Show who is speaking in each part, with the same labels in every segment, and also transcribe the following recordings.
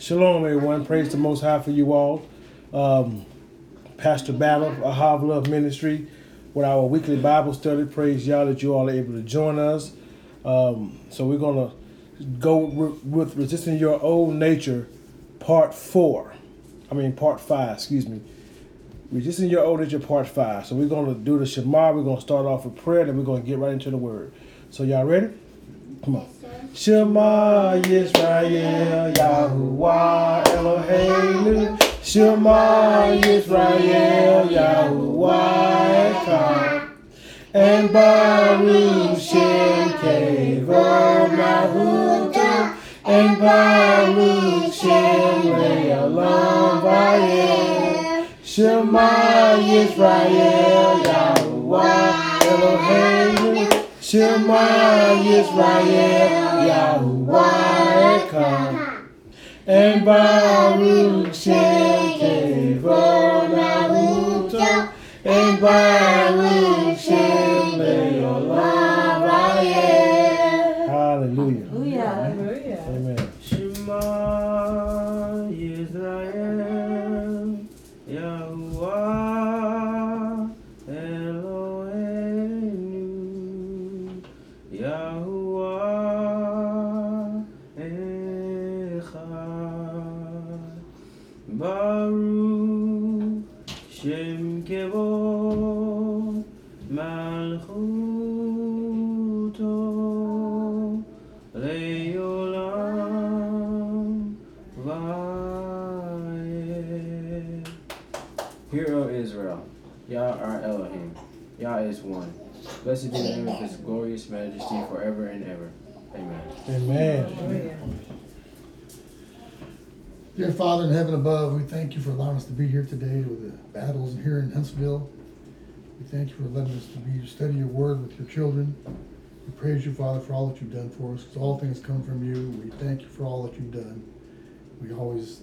Speaker 1: Shalom, everyone. Praise the Most High for you all. Um, Pastor Battle, Ahav Love Ministry, with our weekly Bible study. Praise y'all that you all are able to join us. Um, so we're gonna go re- with resisting your old nature, part four. I mean, part five. Excuse me. Resisting your old nature, part five. So we're gonna do the Shema. We're gonna start off with prayer, then we're gonna get right into the Word. So y'all ready? Come on. Shema Yisrael, Yahuwah Eloheinu. Shema Yisrael, Yahuwah Echad. And Baruch Shem Kevod Mahuta. And Baruch Shem Le'olam Va'ed. Shema Yisrael, Yahuwah Eloheinu. Shema Yisrael, Yahuwah Echad. And Baruch Shem Kevod Mahuta. And Baruch
Speaker 2: Hear, O Israel, Yah our Elohim, Yah is one. Blessed be the name of His glorious majesty forever and ever. Amen.
Speaker 1: Amen.
Speaker 3: Dear Father in heaven above, we thank you for allowing us to be here today with the battles here in Huntsville. We thank you for letting us to be to study your word with your children. We praise you, Father, for all that you've done for us, because all things come from you. We thank you for all that you've done. We always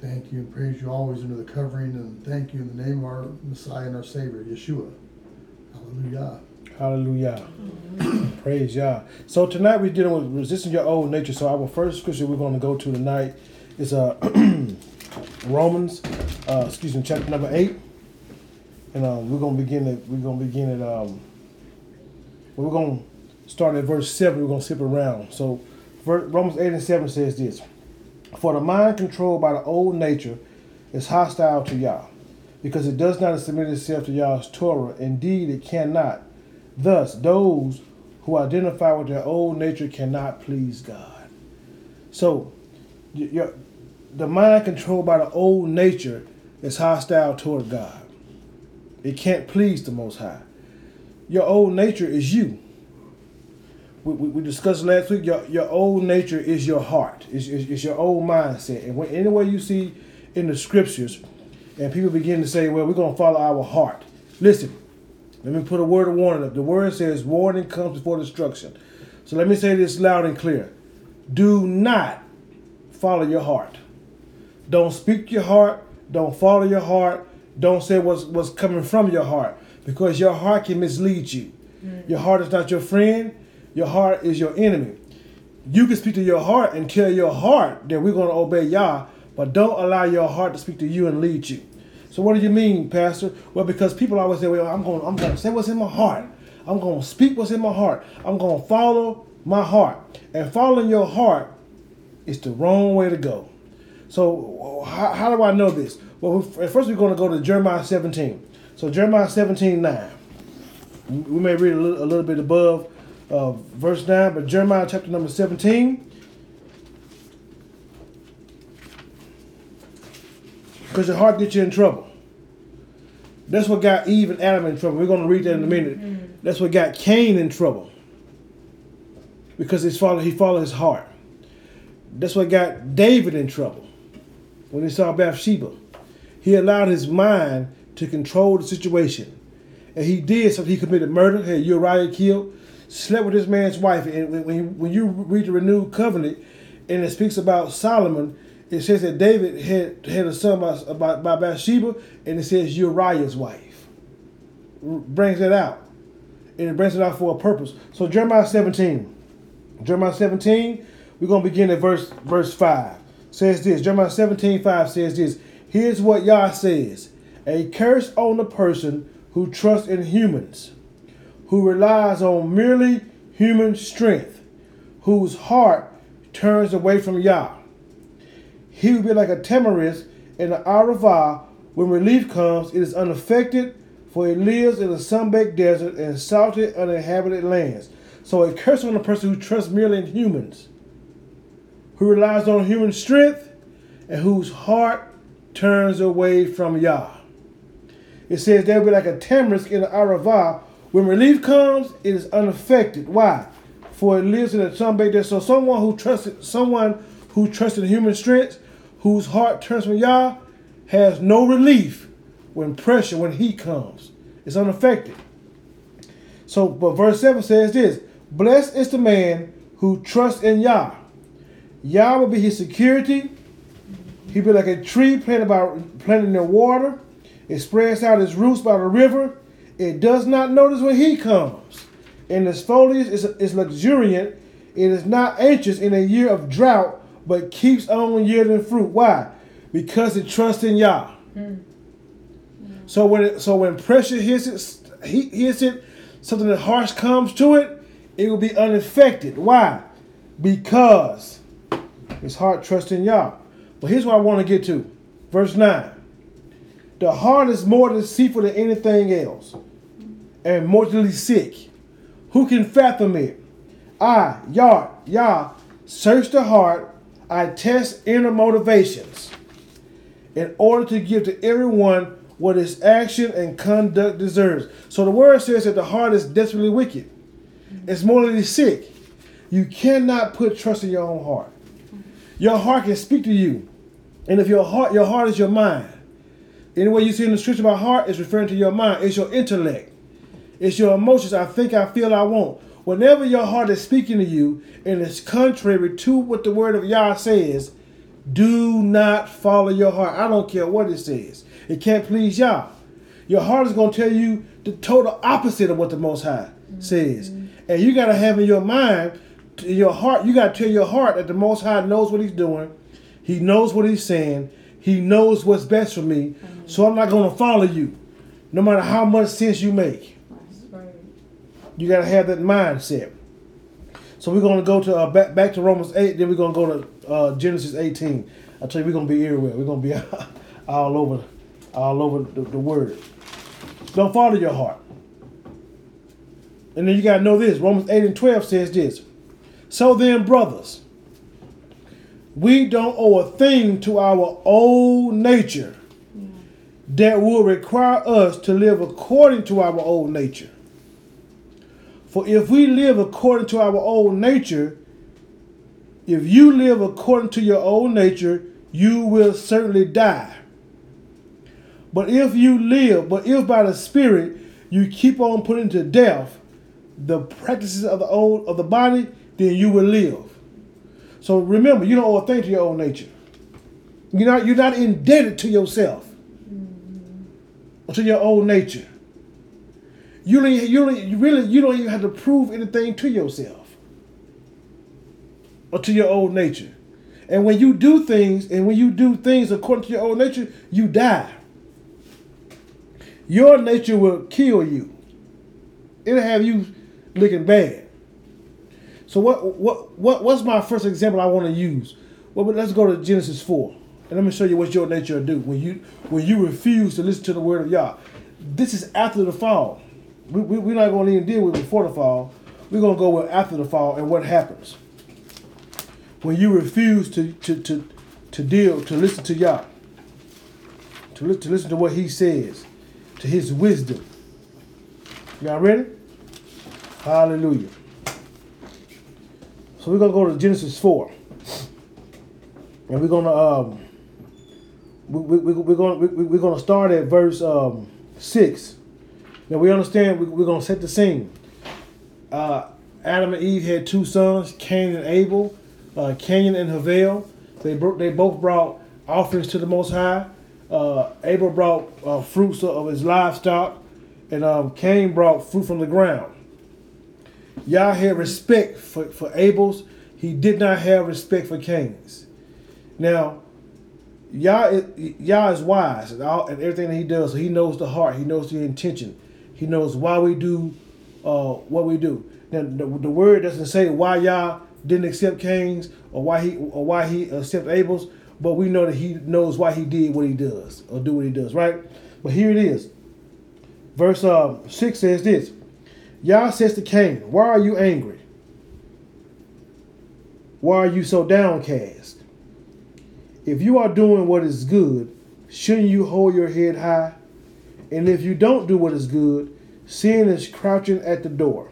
Speaker 3: thank you and praise you always under the covering, and thank you in the name of our Messiah and our Savior, Yeshua. Hallelujah.
Speaker 1: Hallelujah. Praise Yah. So tonight we're dealing with resisting your old nature. So our first scripture we're going to go to tonight is uh, Romans, uh, excuse me, chapter number eight, and um, we're going to begin at we're going to begin at um, we're going to start at verse seven. We're going to skip around. So ver- Romans eight and seven says this: For the mind controlled by the old nature is hostile to Yah, because it does not submit itself to Yah's Torah. Indeed, it cannot. Thus, those who identify with their old nature cannot please God. So, your, the mind controlled by the old nature is hostile toward God. It can't please the Most High. Your old nature is you. We, we, we discussed last week. Your, your old nature is your heart. It's, it's, it's your old mindset. And when, anywhere you see in the scriptures, and people begin to say, "Well, we're going to follow our heart." Listen, let me put a word of warning up. The word says, "Warning comes before destruction." So let me say this loud and clear: Do not follow your heart. Don't speak your heart. Don't follow your heart. Don't say what's what's coming from your heart because your heart can mislead you. Mm. Your heart is not your friend. Your heart is your enemy. You can speak to your heart and tell your heart that we're going to obey Yah, but don't allow your heart to speak to you and lead you. So what do you mean, Pastor? Well, because people always say, "Well, I'm going, I'm going to say what's in my heart. I'm going to speak what's in my heart. I'm going to follow my heart." And following your heart is the wrong way to go. So how, how do I know this? Well, we- first we're going to go to Jeremiah 17. So Jeremiah 17, 9. We may read a little, a little bit above uh, verse 9, but Jeremiah chapter number 17. Because your heart gets you in trouble. That's what got Eve and Adam in trouble. We're going to read that in a minute. That's what got Cain in trouble. Because he's follow, he followed his heart. That's what got David in trouble when he saw Bathsheba. He allowed his mind to control the situation. And he did so he committed murder, had Uriah killed, slept with this man's wife. And when- you, when you read the renewed covenant, and it speaks about Solomon, it says that David had had a son by, by, by Bathsheba, and it says Uriah's wife. R- Brings that out. And it brings it out for a purpose. So Jeremiah 17. Jeremiah 17, we're to begin at verse verse 5. says this. Jeremiah 17 5 says this. Here's what Yah says A curse on the person who trusts in humans, who relies on merely human strength, whose heart turns away from Yah. He will be like a tamarisk in the Arava. When relief comes, it is unaffected, for it lives in a sun-baked desert and salted, uninhabited lands. So a curse on the person who trusts merely in humans, who relies on human strength, and whose heart turns away from Yah. It says they'll be like a tamarisk in the Arava. When relief comes, it is unaffected. Why? For it lives in a sun-baked desert. So someone who trusted someone who trusts in human strength, whose heart turns from Yah, has no relief when pressure, when heat comes. It's unaffected. So, but verse 7 says this Blessed is the man who trusts in Yah. Yah will be his security. He'll be like a tree planted by planted in the water. It spreads out its roots by the river. It does not notice when he comes. And its foliage is, is luxuriant. It is not anxious in a year of drought, but keeps on yielding fruit. Why? Because it trusts in Yah. Hmm. So when it, so when pressure hits it, he hits it, something that harsh comes to it, it will be unaffected. Why? Because it's heart trusts in Yah. But here's what I want to get to. Verse 9. The heart is more deceitful than anything else, and mortally sick. Who can fathom it? I, Yah, Yah, search the heart. I test inner motivations in order to give to everyone what his action and conduct deserves. So the word says that the heart is desperately wicked. It's morally sick. You cannot put trust in your own heart. Your heart can speak to you. And if your heart, your heart is your mind. Anyway, you see in the scripture about heart is referring to your mind. It's your intellect. It's your emotions. I think, I feel, I want. Whenever your heart is speaking to you and it's contrary to what the word of Yah says, do not follow your heart. I don't care what it says. It can't please Yah. Your heart is going to tell you the total opposite of what the Most High says. Mm-hmm. And you got to have in your mind, in your heart, you got to tell your heart that the Most High knows what He's doing. He knows what He's saying. He knows what's best for me. Mm-hmm. So I'm not going to follow you, no matter how much sense you make. You got to have that mindset. So we're going to go to uh, back back to Romans eight. Then we're going to go to uh, Genesis eighteen. I tell you, we're going to be everywhere. We're going to be all over, all over the, the word. Don't follow your heart. And then you got to know this. Romans eight and twelve says this. So then, brothers, we don't owe a thing to our old nature that will require us to live according to our old nature. For if we live according to our old nature, if you live according to your old nature, you will certainly die. But if you live, but if by the Spirit you keep on putting to death the practices of the old of the body, then you will live. So remember, you don't owe a thing to your old nature. You're not you're not indebted to yourself or to your old nature. You don't, you don't, you really you don't even have to prove anything to yourself or to your old nature. And when you do things, and when you do things according to your old nature, you die. Your nature will kill you. It'll have you looking bad. So what what what what's my first example I want to use? Well, let's go to Genesis four, and let me show you what your nature will do when you when you refuse to listen to the word of Yah. This is after the fall. We, we, we're not going to even deal with before the fall. We're going to go with after the fall and what happens when you refuse to to to, to deal to listen to Yah. To, li- to listen to what He says, to His wisdom. Y'all ready? Hallelujah. So we're gonna go to Genesis four, and we're gonna um, we, we, we, we're gonna we, we're gonna start at verse um, six. Now we understand we, we're gonna set the scene. Uh, Adam and Eve had two sons, Cain and Abel. Uh, Cain and Havel. They bro- they both brought offerings to the Most High. Uh, Abel brought uh, fruits of his livestock, and um, Cain brought fruit from the ground. Yah had respect for, for Abel's. He did not have respect for Cain's. Now, Yah is, Yah is wise and, all, and everything that He does. So He knows the heart. He knows the intention. He knows why we do uh, what we do. Now, the, the word doesn't say why Yah didn't accept Cain's or why he or why he accepted Abel's, but we know that He knows why He did what He does or do what He does, right? But here it is. Verse uh, six says this: Yah says to Cain, "Why are you angry? Why are you so downcast? If you are doing what is good, shouldn't you hold your head high? And if you don't do what is good, sin is crouching at the door.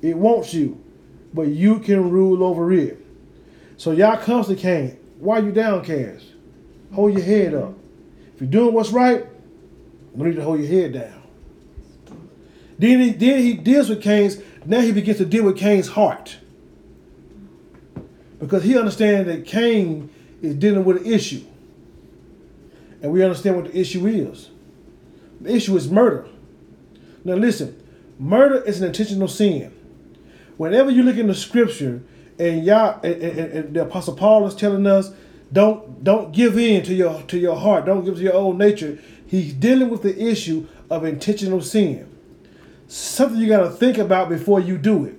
Speaker 1: It wants you, but you can rule over it. So Yah comes to Cain. Why you downcast? Hold your head up. If you're doing what's right, you need to hold your head down. Then he, then he deals with Cain's, now he begins to deal with Cain's heart. Because he understands that Cain is dealing with an issue. And we understand what the issue is. The issue is murder. Now listen, murder is an intentional sin. Whenever you look in the scripture and Yah and, and, and the apostle Paul is telling us, don't don't give in to your to your heart, don't give to your old nature. He's dealing with the issue of intentional sin. Something you gotta think about before you do it.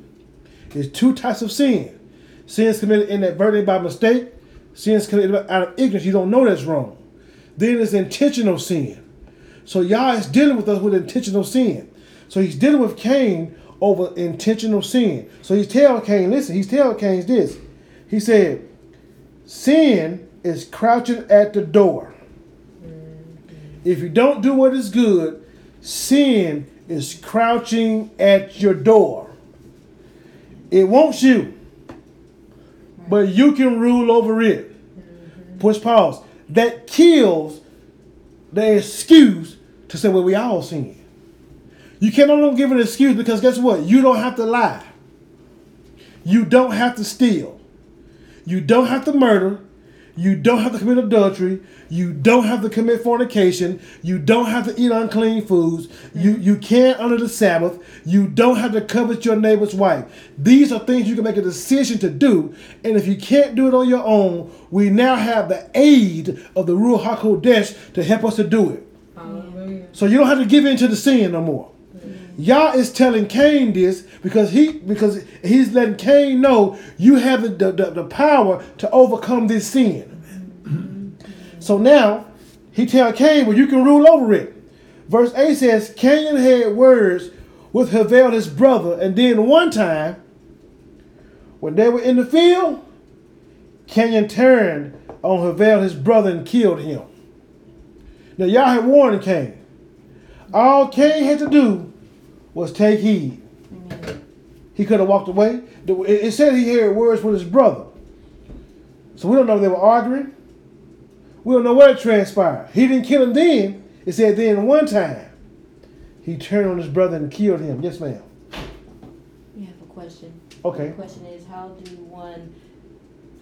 Speaker 1: There's two types of sin. Sins committed inadvertently by mistake, sins committed out of ignorance. You don't know that's wrong. Then there's intentional sin. So Yah is dealing with us with intentional sin. So he's dealing with Cain over intentional sin. So he's telling Cain, listen, he's telling Cain this. He said, sin is crouching at the door. Mm-hmm. If you don't do what is good, sin is crouching at your door. It wants you, but you can rule over it. Mm-hmm. Push pause. That kills the excuse to say, well, we all sin. You cannot give an excuse because guess what? You don't have to lie. You don't have to steal. You don't have to murder. You don't have to commit adultery. You don't have to commit fornication. You don't have to eat unclean foods. You mm. you can't under the Sabbath. You don't have to covet your neighbor's wife. These are things you can make a decision to do. And if you can't do it on your own, we now have the aid of the Ruach HaKodesh to help us to do it.
Speaker 4: Hallelujah.
Speaker 1: So you don't have to give in to the sin no more. Yah is telling Cain this because he because he's letting Cain know you have the, the, the power to overcome this sin. so now he tell Cain, well, you can rule over it. Verse 8 says, Cain had words with Havel his brother, and then one time, when they were in the field, Cain turned on Havel his brother and killed him. Now Yah had warned Cain. All Cain had to do was take heed. He could have walked away. It it said he heard words with his brother. So we don't know if they were arguing. We don't know what transpired. He didn't kill him then. It said then one time he turned on his brother and killed him. Yes, ma'am.
Speaker 4: We have a question.
Speaker 1: Okay.
Speaker 4: The question is, how do one,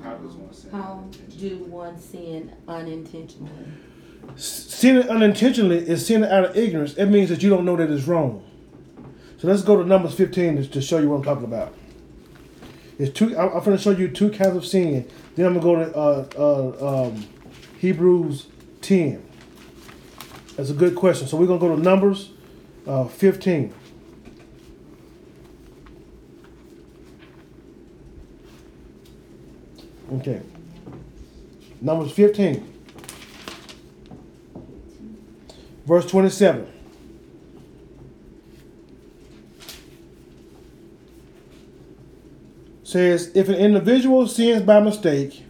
Speaker 2: How does one sin?
Speaker 4: how do one sin unintentionally?
Speaker 1: Sinning unintentionally is sinning out of ignorance. It means that you don't know that it's wrong. So let's go to Numbers 15 to, to show you what I'm talking about. It's two. I'm, I'm going to show you two kinds of sin. Then I'm going to go to uh, uh, um, Hebrews 10. That's a good question. So we're going to go to Numbers uh, 15. Okay. Numbers 15. Verse 27. Says, if an individual sins by mistake,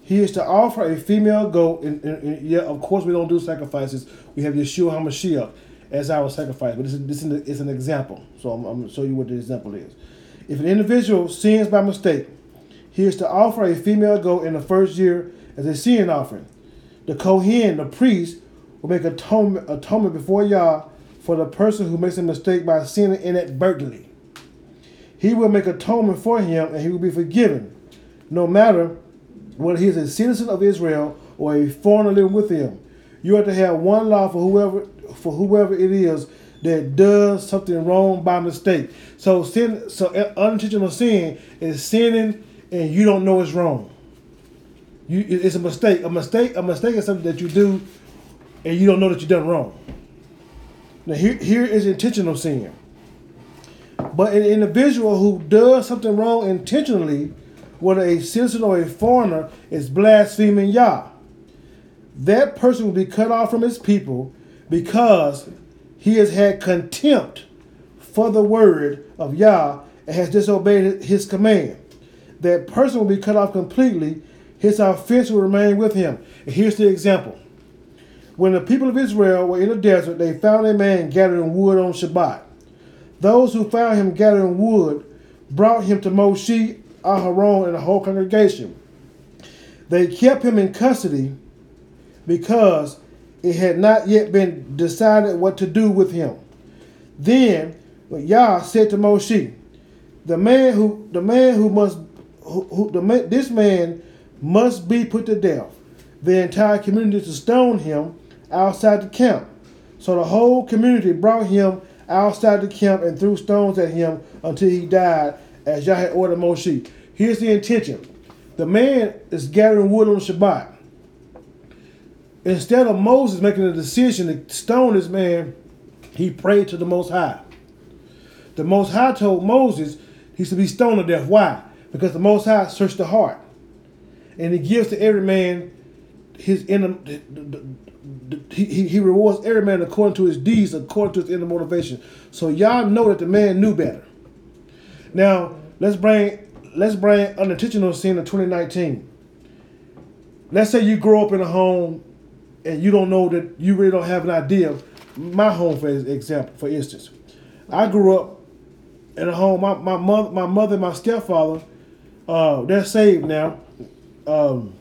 Speaker 1: he is to offer a female goat. And, and- and yeah, of course, we don't do sacrifices. We have Yeshua HaMashiach as our sacrifice. But this is, this is, an, example. So I'm, I'm going to show you what the example is. If an individual sins by mistake, he is to offer a female goat in the first year as a sin offering. The Kohen, the priest, will make atonement, atonement before Yah for the person who makes a mistake by sinning inadvertently. He will make atonement for him and he will be forgiven, no matter whether he is a citizen of Israel or a foreigner living with him. You are to have one law for whoever for whoever it is that does something wrong by mistake. So sin, so unintentional sin is sinning and you don't know it's wrong. You, it's a mistake. A mistake. A mistake is something that you do, and you don't know that you've done wrong. Now here, here is intentional sin. But an individual who does something wrong intentionally, whether a citizen or a foreigner, is blaspheming Yah. That person will be cut off from his people because he has had contempt for the word of Yah and has disobeyed his command. That person will be cut off completely. His offense will remain with him. And here's the example. When the people of Israel were in the desert, they found a man gathering wood on Shabbat. Those who found him gathering wood brought him to Moshe, Aharon, and the whole congregation. They kept him in custody because it had not yet been decided what to do with him. Then Yah said to Moshe, "The man who the man who must who, who the man, this man must be put to death. The entire community to stone him outside the camp. So the whole community brought him outside the camp and threw stones at him until he died, as Yah had ordered Moshe. Here's the intention: the man is gathering wood on Shabbat. Instead of Moses making a decision to stone this man, he prayed to the Most High. The Most High told Moses he should be stoned to death. Why? Because the Most High searched the heart, and He gives to every man his inner. He, he, rewards every man according to his deeds, according to his inner motivation. So y'all know that the man knew better. Now let's bring let's bring unintentional sin of 2019. Let's say you grow up in a home and you don't know that you really don't have an idea. My home, for example, for instance, I grew up in a home. My, my mother, my mother, and my stepfather, uh, they're saved now. Um,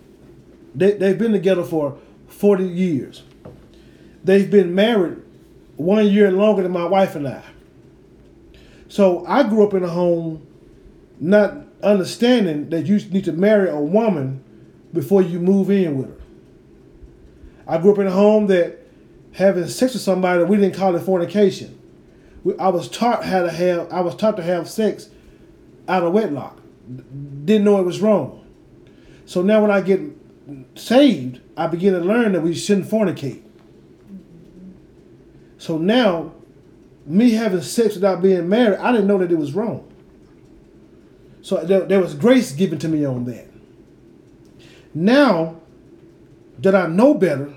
Speaker 1: they they've been together for forty years. They've been married one year longer than my wife and I. So I grew up in a home, not understanding that you need to marry a woman before you move in with her. I grew up in a home that having sex with somebody we didn't call it fornication. I was taught how to have. I was taught to have sex out of wedlock. Didn't know it was wrong. So now when I get saved, I begin to learn that we shouldn't fornicate. So now, me having sex without being married, I didn't know that it was wrong. So there, there was grace given to me on that. Now that I know better,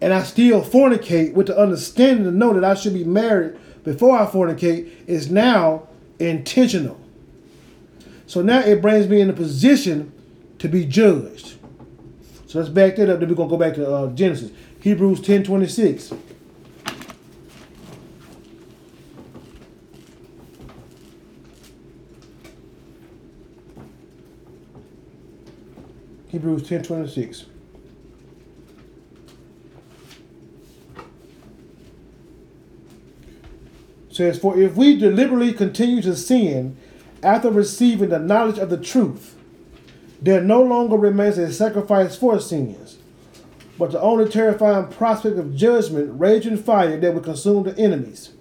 Speaker 1: and I still fornicate with the understanding to know that I should be married before I fornicate is now intentional. So now it brings me in a position to be judged. So let's back that up. Then we're gonna go back to uh, Genesis, Hebrews ten twenty six. Hebrews ten twenty six. says, For if we deliberately continue to sin after receiving the knowledge of the truth, there no longer remains a sacrifice for sins, but the only terrifying prospect of judgment, raging fire that will consume the enemies.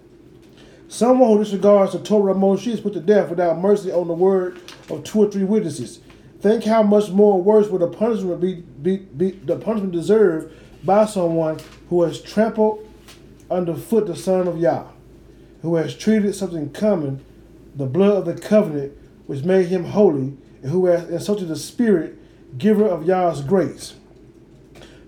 Speaker 1: Someone who disregards the Torah of Moshe is put to death without mercy on the word of two or three witnesses. Think how much more worse would the punishment be, be, be the punishment deserved by someone who has trampled underfoot the Son of Yah who has treated something common, the blood of the covenant, which made him holy, and who has insulted the Spirit, giver of Yah's grace.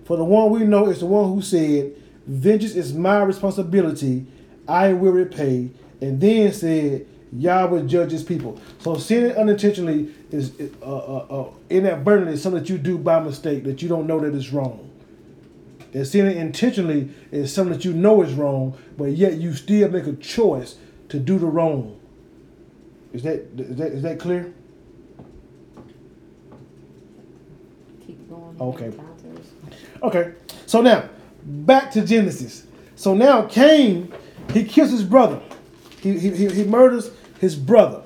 Speaker 1: For the one we know is the one who said, Vengeance is my responsibility, I will repay, and then said, Yah will judge his people. So sinning unintentionally is uh, uh, uh, inadvertently something that you do by mistake that you don't know that it's wrong. And sinning intentionally is something that you know is wrong, but yet you still make a choice to do the wrong. Is that is that, is that clear?
Speaker 4: Keep going.
Speaker 1: Okay. Okay. So now, back to Genesis. So now Cain, he kills his brother. He, he, he, murders his brother.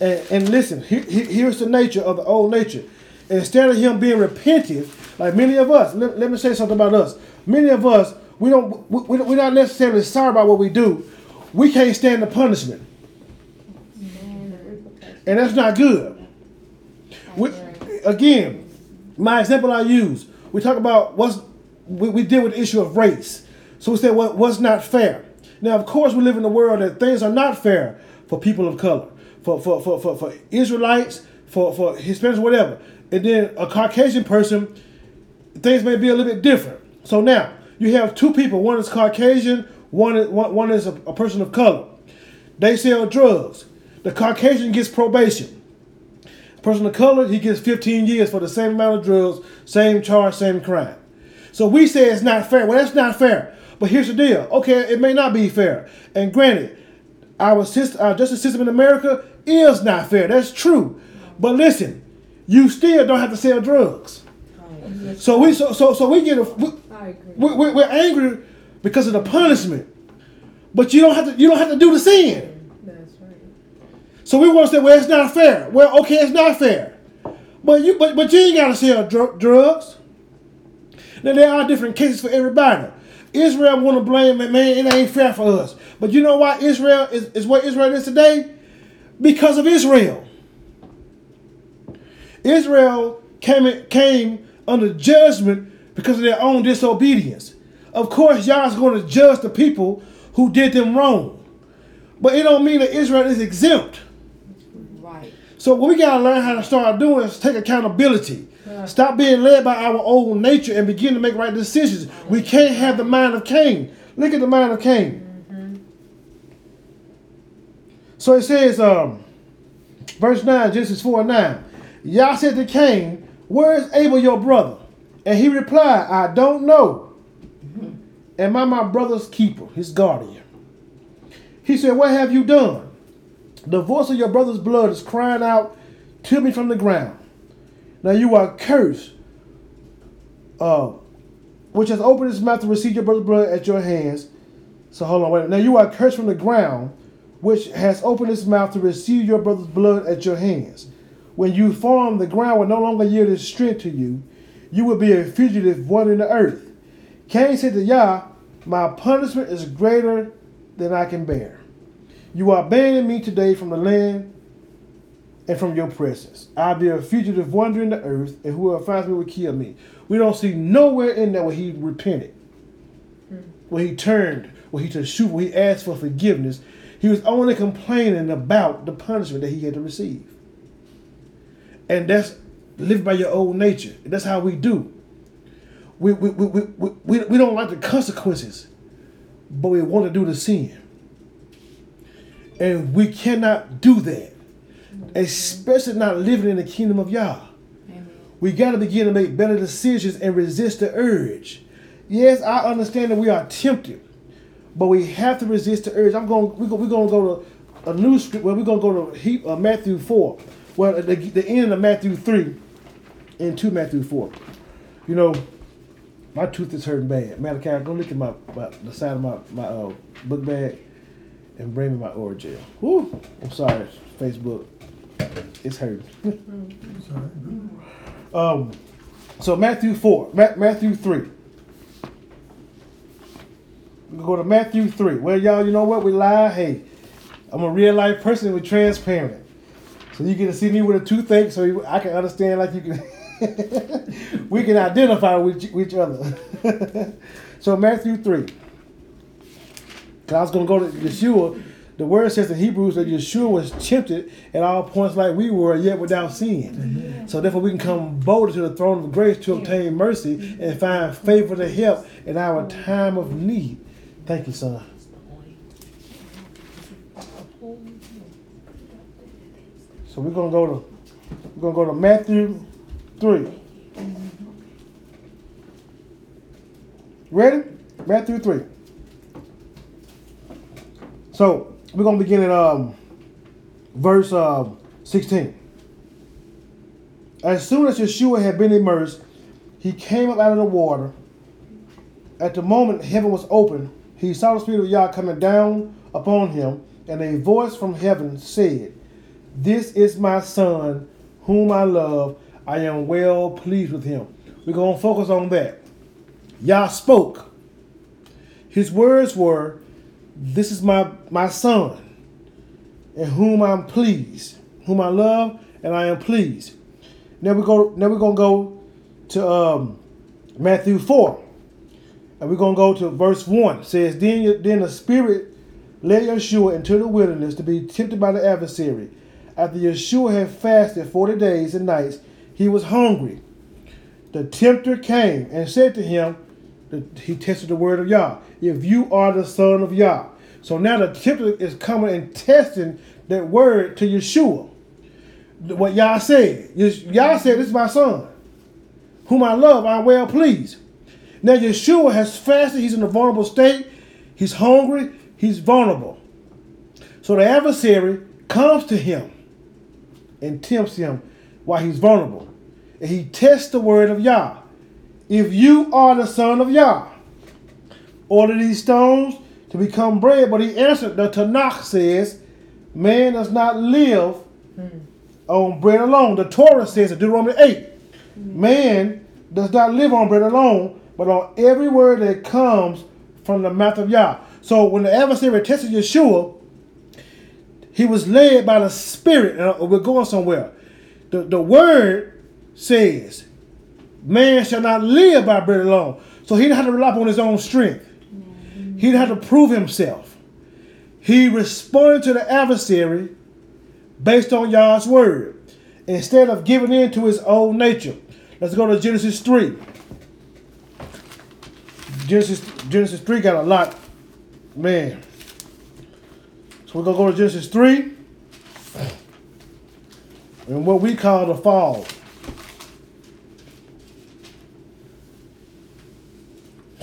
Speaker 1: And, and listen, he, he, here's the nature of the old nature. Instead of him being repentant, like many of us, let, let me say something about us. Many of us, we don't, we, we- we're not necessarily sorry about what we do. We can't stand the punishment.
Speaker 4: And.
Speaker 1: And that's not good. We, again, My example I use, we talk about what's we, we deal with the issue of race. So we say what what's not fair. Now, of course, we live in a world that things are not fair for people of color, for for for for, for Israelites, for for Hispanics, whatever. And then a Caucasian person, things may be a little bit different. So now you have two people. One is Caucasian. One is one, one is a, a person of color. They sell drugs. The Caucasian gets probation. Person of color, he gets 15 years for the same amount of drugs, same charge, same crime. So we say it's not fair. Well, that's not fair. But here's the deal. Okay, it may not be fair. And granted, our, system, our justice system in America is not fair. That's true. But listen, you still don't have to sell drugs. So we so so, so we get a we,
Speaker 4: I agree.
Speaker 1: we, we- we're angry because of the punishment. But you don't have to you don't have to do the sin. So we want to say, well, it's not fair. Well, okay, it's not fair. But you but, but you ain't gotta sell dr- drugs. Now there are different cases for everybody. Israel want to blame it, man, it ain't fair for us. But you know why Israel is, is what Israel is today? Because of Israel. Israel came came under judgment because of their own disobedience. Of course, Yah's going to judge the people who did them wrong. But it don't mean that Israel is exempt. So what we gotta learn how to start doing is take accountability. Stop being led by our old nature and begin to make right decisions. We can't have the mind of Cain. Look at the mind of Cain. So it says, um, verse 9, Genesis 4 and 9. Yah said to Cain, Where is Abel your brother? And he replied, I don't know. Am I my brother's keeper, his guardian? He said, What have you done? The voice of your brother's blood is crying out to me from the ground. Now you are cursed, uh, which has opened its mouth to receive your brother's blood at your hands. So hold on, wait. Now you are cursed from the ground, which has opened its mouth to receive your brother's blood at your hands. When you form, the ground will no longer yield its strength to you. You will be a fugitive wandering the earth. Cain said to Yah, My punishment is greater than I can bear. You are banning me today from the land and from your presence. I'll be a fugitive wandering the earth, and whoever finds me will kill me. We don't see nowhere in there where he repented, hmm. where he turned, where he took shoot, where he asked for forgiveness. He was only complaining about the punishment that he had to receive. And that's live by your old nature. That's how we do. We, we, we, we, we, we, we don't like the consequences, but we want to do the sin. And we cannot do that, especially not living in the kingdom of Yah.
Speaker 4: Amen.
Speaker 1: We got to begin to make better decisions and resist the urge. Yes, I understand that we are tempted, but we have to resist the urge. I'm going. We're going, to go to a new script. Well, we're going to go to he, uh, Matthew four. Well, the, the end of Matthew three, into Matthew four. You know, my tooth is hurting bad. Malachi, go look at my, my the side of my my uh, book bag and bring me my oral gel. Woo! I'm sorry, Facebook. It's hurting. um, so Matthew 4, Ma- Matthew 3. We go to Matthew 3. Well, y'all, you know what? We lie. Hey, I'm a real life person. We're transparent. So you can see me with a toothache so you, I can understand like you can. we can identify with each other. so Matthew 3. Because I was going to go to Yeshua. The word says in Hebrews that Yeshua was tempted at all points like we were, yet without sin. Mm-hmm. So therefore, we can come boldly to the throne of grace to obtain mercy and find favor to help in our time of need. Thank you, son. So we're gonna go to we're gonna go to Matthew three. Ready? Matthew three. So we're gonna begin at um verse uh, 16. As soon as Yeshua had been immersed, he came up out of the water. At the moment heaven was open, he saw the Spirit of Yah coming down upon him, and a voice from heaven said, This is my son, whom I love. I am well pleased with him. We're going to focus on that. Yah spoke. His words were, This is my, my son, in whom I'm pleased, whom I love, and I am pleased. Now we go. Now we're gonna go to um, Matthew 4. And we're to go to verse 1. It says, then, then the Spirit led Yeshua into the wilderness to be tempted by the adversary. After Yeshua had fasted 40 days and nights, he was hungry. The tempter came and said to him, he tested the word of Yah, if you are the son of Yah. So now the tempter is coming and testing that word to Yeshua. What Yah said. Yah said, This is my son, whom I love, I'm well pleased. Now Yeshua has fasted, he's in a vulnerable state, he's hungry, he's vulnerable. So the adversary comes to him and tempts him while he's vulnerable. And he tests the word of Yah. If you are the son of Yah, order these stones to become bread. But he answered, the Tanakh says, man does not live mm. on bread alone. The Torah says in Deuteronomy 8, mm. man does not live on bread alone, but on every word that comes from the mouth of Yah. So when the adversary tested Yeshua, he was led by the Spirit, and we're going somewhere. The, the word says, man shall not live by bread alone. So he didn't have to rely on his own strength. He didn't have to prove himself. He responded to the adversary based on Yah's word instead of giving in to his own nature. Let's go to Genesis 3. Genesis Genesis 3 got a lot, man. So we're gonna go to Genesis 3 and what we call the fall.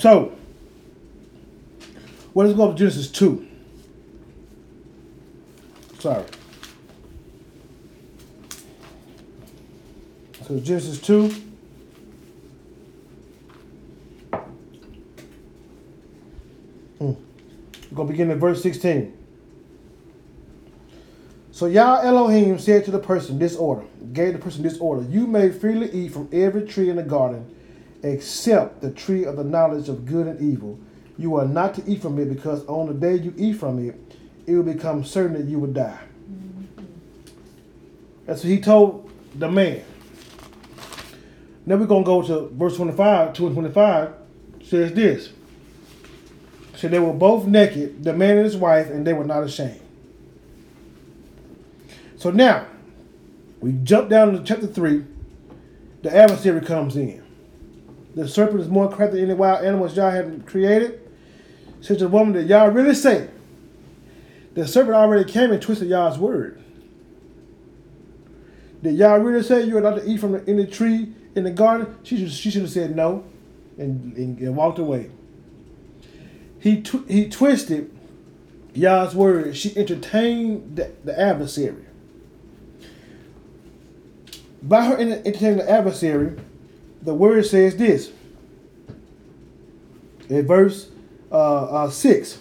Speaker 1: So, well, let's go to Genesis 2. Sorry. So Genesis 2. Hmm. We're going to begin at verse 16. So Yah Elohim said to the person this order, gave the person this order, you may freely eat from every tree in the garden, except the tree of the knowledge of good and evil. You are not to eat from it, because on the day you eat from it, it will become certain that you will die. Mm-hmm. That's what he told the man. Now we're going to go to verse 25, 2 and 25, says this. So they were both naked, the man and his wife, and they were not ashamed. So now, we jump down to chapter 3. The adversary comes in. The serpent is more crafty than any wild animals y'all have created. Says the woman that y'all really say. The serpent already came and twisted y'all's word. Did y'all really say you were not to eat from the, any tree in the garden? She should, she should have said no and, and, and walked away. He, tw- he twisted y'all's word. She entertained the, the adversary by her entertaining the adversary, the word says this. In verse uh, uh, 6,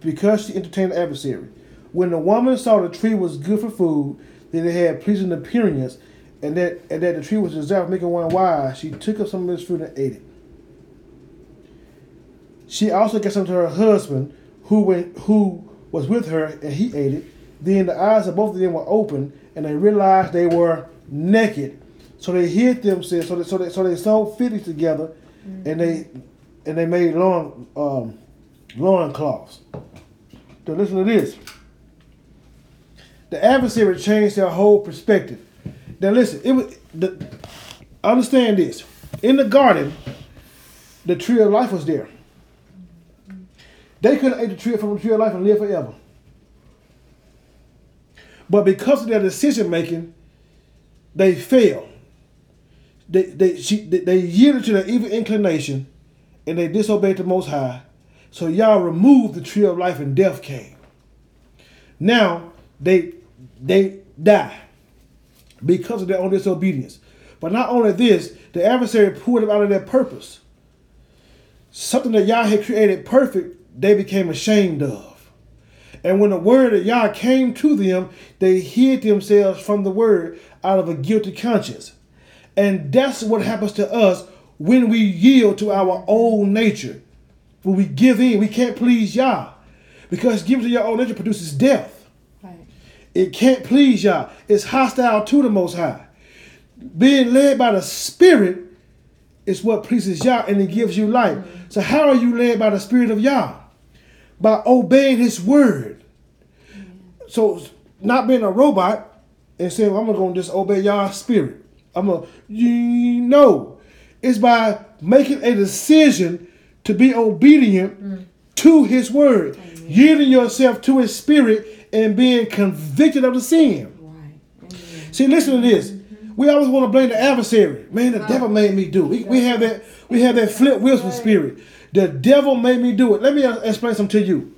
Speaker 1: because she entertained the adversary. When the woman saw the tree was good for food, that it had pleasing appearance, and that and that the tree was desired of making one wise, she took up some of this fruit and ate it. She also gave some to her husband, who went, who was with her, and he ate it. Then the eyes of both of them were open, and they realized they were naked. So they hid themselves. So they so they so they sewed fitted together, mm-hmm. and they and they made long um, loin cloths. So listen to this. The adversary changed their whole perspective. Now listen, it was the understand this. In the garden, the tree of life was there. They could have ate the tree from the tree of life and live forever. But because of their decision making, they failed. They, they, she, they yielded to their evil inclination and they disobeyed the Most High. So Yah removed the tree of life and death came. Now they they die because of their own disobedience. But not only this, the adversary pulled them out of their purpose. Something that Yah had created perfect, they became ashamed of. And when the word of Yah came to them, they hid themselves from the word out of a guilty conscience. And that's what happens to us when we yield to our own nature. When we give in, we can't please Yah. Because giving to your own nature produces death. Right. It can't please Yah. It's hostile to the Most High. Being led by the Spirit is what pleases Yah and it gives you life. Mm-hmm. So how are you led by the Spirit of Yah? By obeying His word. So not being a robot and saying I'm gonna just obey Yah's spirit. I'm gonna you know. It's by making a decision to be obedient to His word, yielding yourself to His spirit and being convicted of the sin.
Speaker 4: Right.
Speaker 1: See, listen to this. We always want to blame the adversary. Man, the devil made me do. We, we have that. We have that Flip Wilson spirit. The devil made me do it. Let me uh, explain something to you.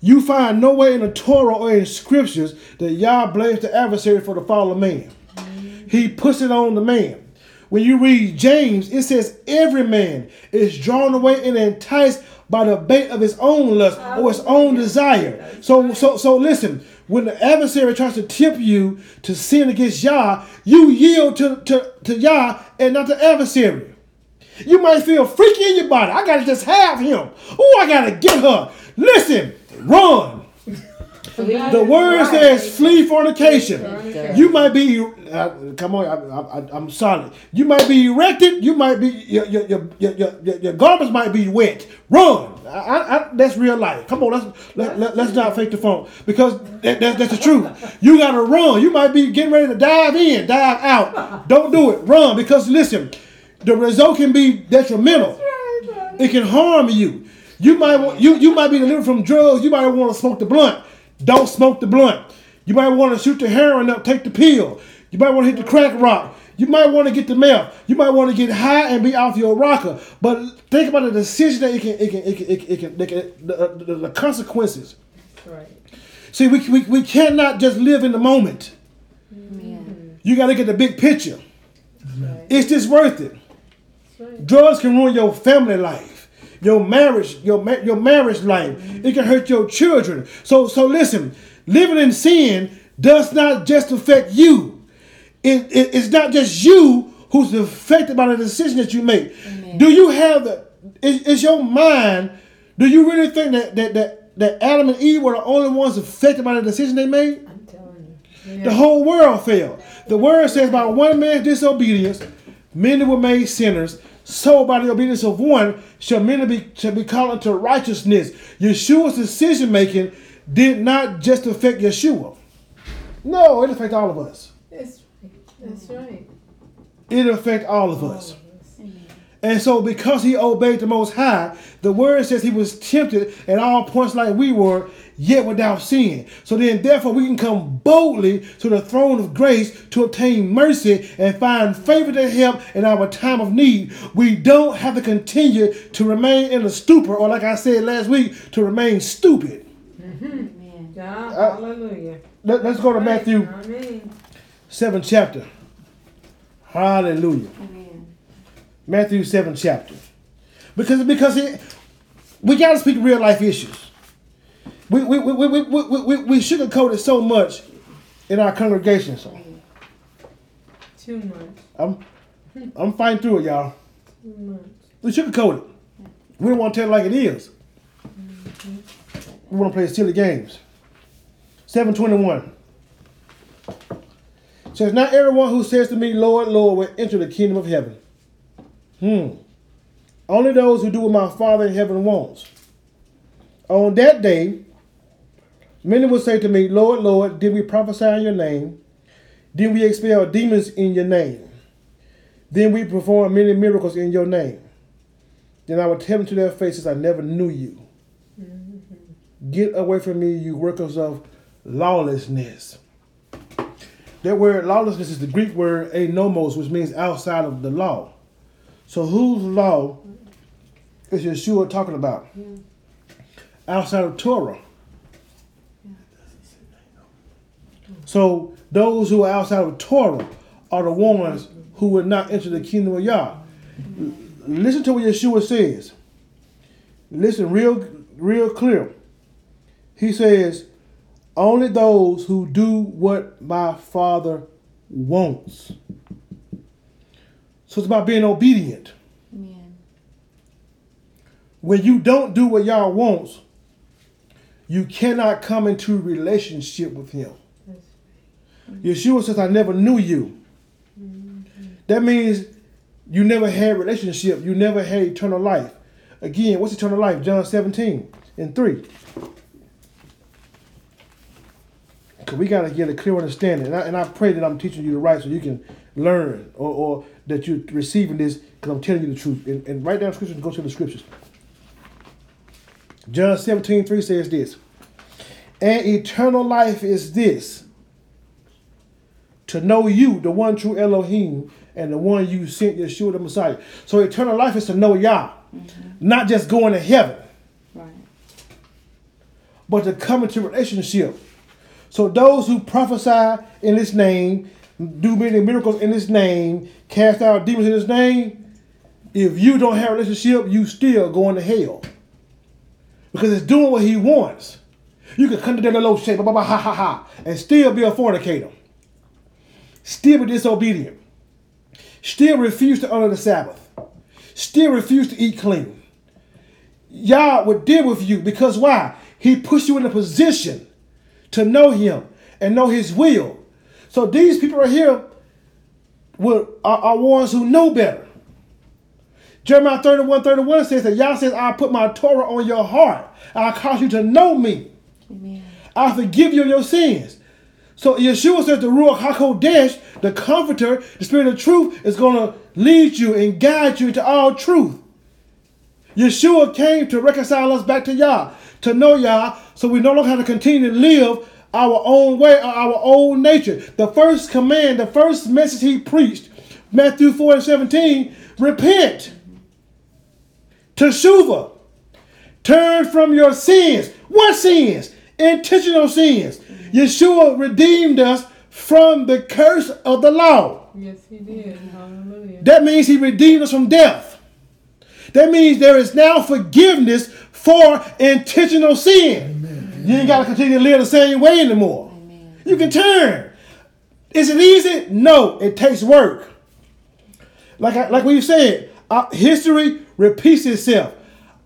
Speaker 1: You find nowhere in the Torah or in scriptures that Yah blames the adversary for the fall of man. He puts it on the man. When you read James, it says every man is drawn away and enticed by the bait of his own lust or his own desire. So, so, so listen. When the adversary tries to tempt you to sin against Yah, you yield to, to, to Yah and not the adversary. You might feel freaky in your body. I gotta just have him. Oh, I gotta get her. Listen, run. The word says flee fornication. You might be, uh, come on, I, I, I'm sorry. You might be erected. You might be, your, your, your, your, your, your garments might be wet. Run. I, I, I, that's real life. Come on, let's let, let, let's not fake the phone because that, that, that's the truth. You gotta run. You might be getting ready to dive in, dive out. Don't do it. Run because listen, the result can be detrimental. It can harm you. You might want, you you might be delivered from drugs. You might want to smoke the blunt. Don't smoke the blunt. You might want to shoot the heroin up, take the pill. You might want to hit the crack rock. You might want to get the meth. You might want to get high and be off your rocker. But think about the decision that it can, it can, it can, it can, it can, it can the, uh, the, the consequences.
Speaker 5: Right.
Speaker 1: See, we, we, we cannot just live in the moment.
Speaker 4: Amen.
Speaker 1: You got to get the big picture.
Speaker 5: Right.
Speaker 1: Is this worth it?
Speaker 5: Right.
Speaker 1: Drugs can ruin your family life, your marriage, your ma- your marriage life. It can hurt your children. So so listen, living in sin does not just affect you. It, it- it's not just you who's affected by the decision that you make.
Speaker 4: Amen.
Speaker 1: Do you have the? Is, is your mind? Do you really think that that that that Adam and Eve were the only ones affected by the decision they made?
Speaker 5: I'm telling you.
Speaker 1: The whole world failed. The word says by one man's disobedience, many were made sinners. So by the obedience of one shall many be shall be called unto righteousness. Yeshua's decision making did not just affect Yeshua. No, it affected all of us.
Speaker 5: That's right. That's right.
Speaker 1: It affected all of us. And so, because he obeyed the Most High, the word says he was tempted at all points like we were, yet without sin. So then, therefore, we can come boldly to the throne of grace to obtain mercy and find favor to help in our time of need. We don't have to continue to remain in a stupor, or like I said last week, to remain stupid.
Speaker 4: Amen.
Speaker 5: Yeah,
Speaker 1: Uh,
Speaker 5: hallelujah.
Speaker 1: Let, us go to Matthew
Speaker 5: Amen.
Speaker 1: 7 chapter. Hallelujah.
Speaker 4: Amen.
Speaker 1: Matthew 7 chapter. Because because it, we got to speak real life issues. We we, we, we, we, we, we, we sugarcoat it so much in our congregation. So
Speaker 5: Too much.
Speaker 1: I'm I'm fighting through it, y'all.
Speaker 5: Too much.
Speaker 1: We sugarcoat it. We don't want to tell it like it is. We want to play silly games. 721 says, Not everyone who says to me, Lord, Lord, will enter the kingdom of heaven. Hmm. Only those who do what my Father in heaven wants. On that day, many will say to me, Lord, Lord, did we prophesy in your name? Did we expel demons in your name? Then we perform many miracles in your name. Then I will tell them to their faces, I never knew you. Mm-hmm. Get away from me, you workers of lawlessness. That word lawlessness is the Greek word anomos, which means outside of the law. So whose law is Yeshua talking about? Outside of Torah. So those who are outside of Torah are the ones who will not enter the kingdom of Yah. Listen to what Yeshua says. Listen real real clear. He says, only those who do what my father wants. So it's about being obedient.
Speaker 4: Amen.
Speaker 1: When you don't do what Yah wants, you cannot come into relationship with him. Mm-hmm. Yeshua says, I never knew you. Mm-hmm. That means You never had relationship. You never had eternal life. Again, what's eternal life? John 17 and 3. Because we got to get a clear understanding. And I, and I pray that I'm teaching you the right so you can learn or, or that you're receiving this because I'm telling you the truth. And, and write down scriptures and go to the scriptures. John 17, 3 says this. And eternal life is this to know you, the one true Elohim, and the one you sent, Yeshua the Messiah. So eternal life is to know Yah, mm-hmm. not just going to heaven,
Speaker 4: Right.
Speaker 1: but to come into relationship. So those who prophesy in His name, do many miracles in His name, cast out demons in His name, if you don't have a relationship, you still going to hell. Because it's doing what He wants. You can come to that low shape, blah, blah, blah, ha, ha, ha, and still be a fornicator. Still be disobedient. Still refuse to honor the Sabbath. Still refuse to eat clean. Yah would deal with you because why? He puts you in a position to know Him and know His will. So these people right here will, are, are ones who know better. Jeremiah 31 31 says that Yah says, I put my Torah on your heart. I cause you to know me.
Speaker 4: Amen.
Speaker 1: I forgive you of your sins. So Yeshua says the Ruach HaKodesh, the Comforter, the Spirit of Truth, is going to lead you and guide you into all truth. Yeshua came to reconcile us back to Yah, to know Yah, so we no longer have to continue to live our own way or our own nature. The first command, the first message he preached, Matthew 4 and 17, repent. Teshuvah. Turn from your sins. What sins? Intentional sins. Yeshua redeemed us from the curse of the law.
Speaker 5: Yes, he did. Hallelujah.
Speaker 1: That means he redeemed us from death. That means there is now forgiveness for intentional sin. You ain't got to continue to live the same way anymore.
Speaker 4: Amen.
Speaker 1: You can turn. Is it easy? No, it takes work. Like I, like we said, uh, history repeats itself.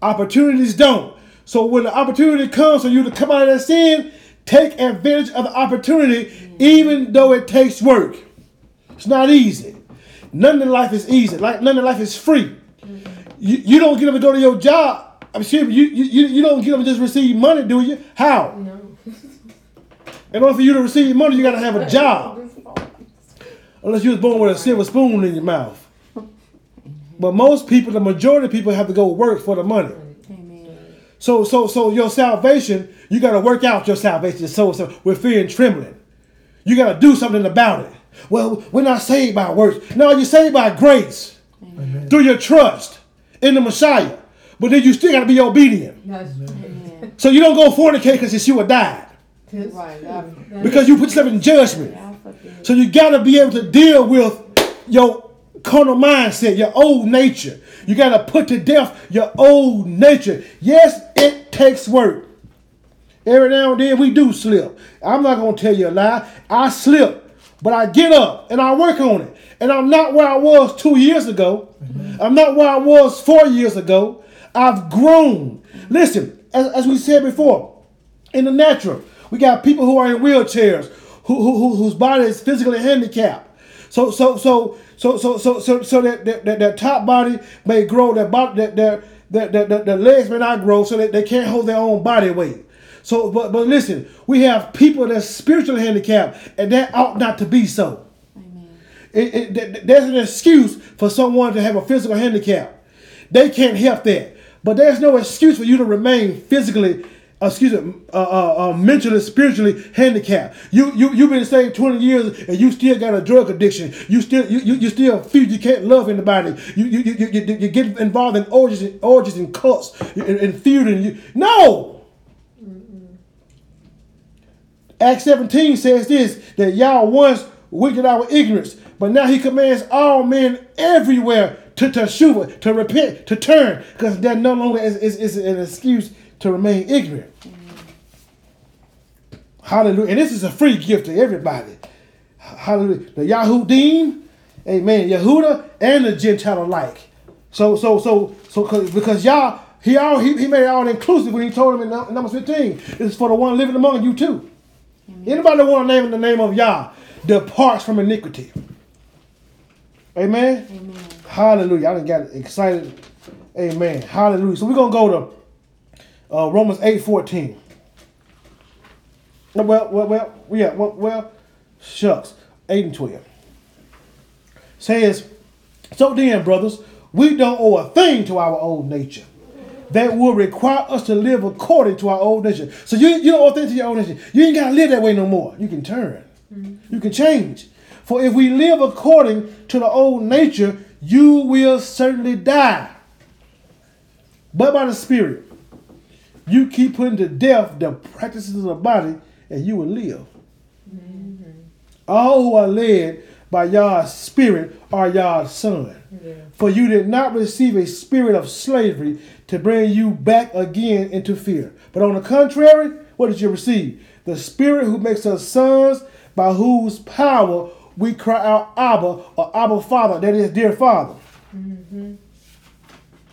Speaker 1: Opportunities don't. So when the opportunity comes for you to come out of that sin, take advantage of the opportunity, even though it takes work. It's not easy. None in life is easy. Like none in life is free. You, you don't get up and go to your job. I'm sure you, you, you don't get up and just receive money, do you? How?
Speaker 5: No.
Speaker 1: In order for you to receive money, you got to have a job. Unless you was born with a silver spoon in your mouth. But most people, the majority of people have to go work for the money.
Speaker 4: Amen.
Speaker 1: So so so your salvation, you gotta work out your salvation so so with fear and trembling. You gotta do something about it. Well, we're not saved by works. No, you're saved by grace.
Speaker 3: Amen.
Speaker 1: Through your trust in the Messiah. But then you still gotta be obedient.
Speaker 5: That's
Speaker 4: Amen.
Speaker 1: So you don't go fornicate because Yeshua died.
Speaker 5: that's-
Speaker 4: Right. that-
Speaker 5: that-
Speaker 1: Because you put yourself in judgment. So you got to be able to deal with your carnal mindset, your old nature. You got to put to death your old nature. Yes, it takes work. Every now and then we do slip. I'm not going to tell you a lie. I slip, but I get up and I work on it. And I'm not where I was two years ago. Mm-hmm. I'm not where I was four years ago. I've grown. Listen, as, as we said before, in the natural, we got people who are in wheelchairs, who, who, who whose body is physically handicapped. So so so so so so so so that that, that, that top body may grow, that body that their that that that the legs may not grow, so that they can't hold their own body weight. So but but listen, we have people that's spiritually handicapped, and that ought not to be so.
Speaker 4: Amen.
Speaker 1: It, it, th- there's an excuse for someone to have a physical handicap. They can't help that. But there's no excuse for you to remain physically, uh, excuse me, uh, uh, uh, mentally, spiritually handicapped. You you you've been saved 20 years and you still got a drug addiction. You still you, you, you still feel you can't love anybody. You you, you, you, you, get involved in orgies and orgies and cults and, and feuding. You, no. Acts 17 says this that Yah once wicked our ignorance, but now he commands all men everywhere to teshuva, to repent, to turn, because that no longer is, is, is an excuse to remain ignorant. Hallelujah. And this is a free gift to everybody. Hallelujah. The Yahudim, amen, Yehuda, and the Gentile alike. So, so, so, so, cause, because y'all, he all he, he made it all inclusive when he told him in Num- Numbers 15, this is for the one living among you too. Anybody want to name in the name of Yah departs from iniquity. Amen.
Speaker 4: Amen.
Speaker 1: Hallelujah. I done got excited. Amen. Hallelujah. So we're going to go to uh, Romans 8 14. Well, well, well, yeah, well, well, shucks. 8 and 12. Says, So then, brothers, we don't owe a thing to our old nature that will require us to live according to our old nature. So you, you don't owe a thing to your old nature. You ain't got to live that way no more. You can turn. You can change. For if we live according to the old nature, you will certainly die. But by the Spirit, you keep putting to death the practices of the body, and you will live. Mm-hmm. All who are led by Yah's Spirit are Yah's son.
Speaker 5: Yeah.
Speaker 1: For you did not receive a spirit of slavery to bring you back again into fear. But on the contrary, what did you receive? The Spirit who makes us sons, by whose power we cry out, Abba, or Abba Father, that is, dear Father. Mm-hmm.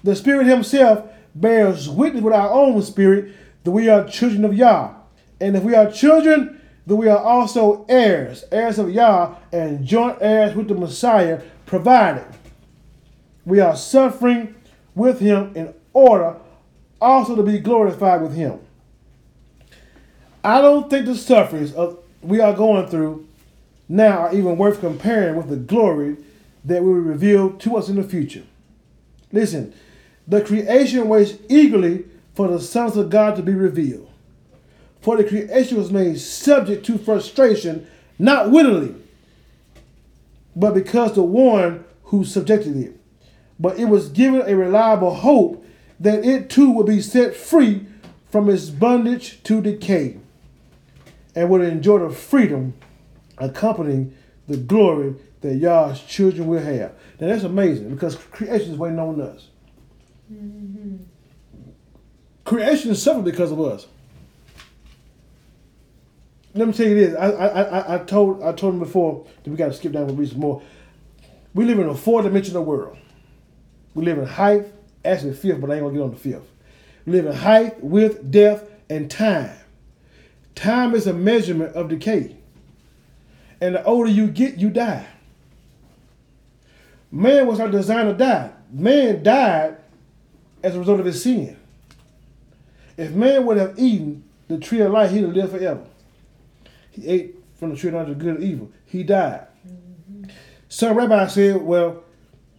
Speaker 1: The Spirit Himself bears witness with our own spirit that we are children of Yah. And if we are children, then we are also heirs, heirs of Yah, and joint heirs with the Messiah, provided we are suffering with Him in order also to be glorified with Him. I don't think the sufferings of we are going through now are even worth comparing with the glory that will be revealed to us in the future. Listen, the creation waits eagerly for the sons of God to be revealed. For the creation was made subject to frustration, not willingly, but because the one who subjected it. But it was given a reliable hope that it too would be set free from its bondage to decay and would enjoy the freedom accompanying the glory that Yah's children will have. Now that's amazing because creation is waiting on us. Mm-hmm. Creation is suffering because of us. Let me tell you this. I I, I, I told I told him before that we got to skip down and read some more. We live in a four dimensional world. We live in height, actually fifth, but I ain't gonna get on the fifth. We live in height, width, depth, and time. Time is a measurement of decay. And the older you get, you die. Man was not designed to die. Man died as a result of his sin. If man would have eaten the tree of life, he'd have lived forever. He ate from the tree of knowledge of good and evil. He died. Mm-hmm. Some rabbis said, well,